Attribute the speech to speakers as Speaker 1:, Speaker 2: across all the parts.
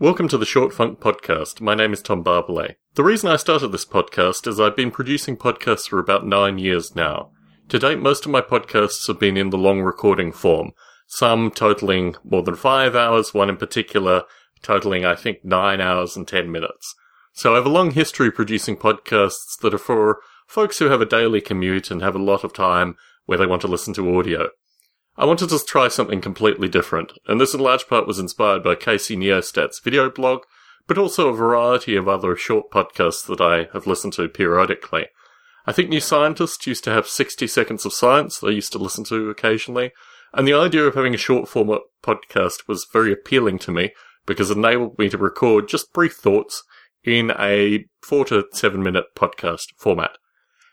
Speaker 1: Welcome to the Short Funk Podcast. My name is Tom Barbalet. The reason I started this podcast is I've been producing podcasts for about nine years now. To date, most of my podcasts have been in the long recording form, some totaling more than five hours, one in particular totaling, I think, nine hours and ten minutes. So I have a long history producing podcasts that are for folks who have a daily commute and have a lot of time where they want to listen to audio. I wanted to try something completely different, and this in large part was inspired by Casey Neistat's video blog, but also a variety of other short podcasts that I have listened to periodically. I think New Scientist used to have 60 seconds of science that I used to listen to occasionally, and the idea of having a short format podcast was very appealing to me because it enabled me to record just brief thoughts in a four to seven minute podcast format.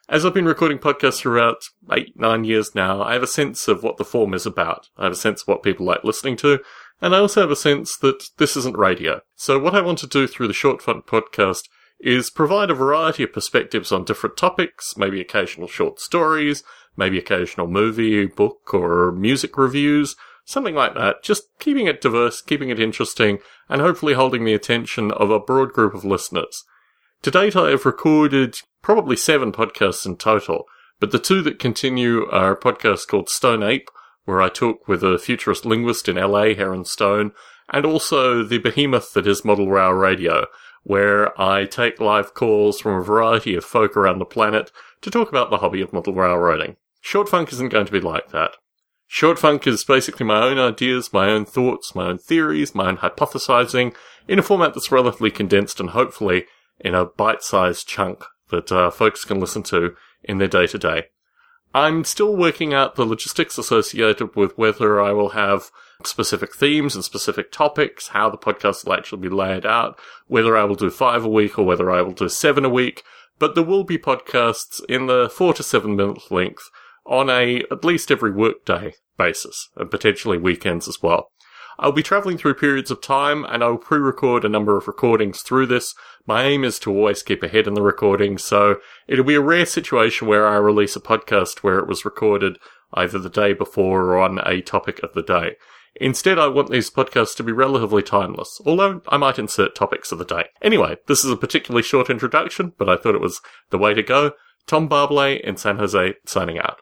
Speaker 1: As I've been recording podcasts throughout eight, nine years now, I have a sense of what the form is about. I have a sense of what people like listening to, and I also have a sense that this isn't radio. So what I want to do through the Short Funk podcast is provide a variety of perspectives on different topics, maybe occasional short stories, maybe occasional movie, book, or music reviews, something like that. Just keeping it diverse, keeping it interesting, and hopefully holding the attention of a broad group of listeners. To date, I have recorded probably seven podcasts in total, but the two that continue are a podcast called Stone Ape, where I talk with a futurist linguist in LA, Heron Stone, and also the behemoth that is Model Rail Radio, where I take live calls from a variety of folk around the planet to talk about the hobby of model railroading. Short Funk isn't going to be like that. Short Funk is basically my own ideas, my own thoughts, my own theories, my own hypothesizing, in a format that's relatively condensed and hopefully in a bite-sized chunk that uh, folks can listen to in their day to day. I'm still working out the logistics associated with whether I will have specific themes and specific topics, how the podcast will actually be laid out, whether I will do five a week or whether I will do seven a week. But there will be podcasts in the four to seven minute length on a at least every workday basis and potentially weekends as well. I'll be traveling through periods of time and I'll pre-record a number of recordings through this. My aim is to always keep ahead in the recording, so it'll be a rare situation where I release a podcast where it was recorded either the day before or on a topic of the day. Instead, I want these podcasts to be relatively timeless, although I might insert topics of the day. Anyway, this is a particularly short introduction, but I thought it was the way to go. Tom Barbalet in San Jose signing out.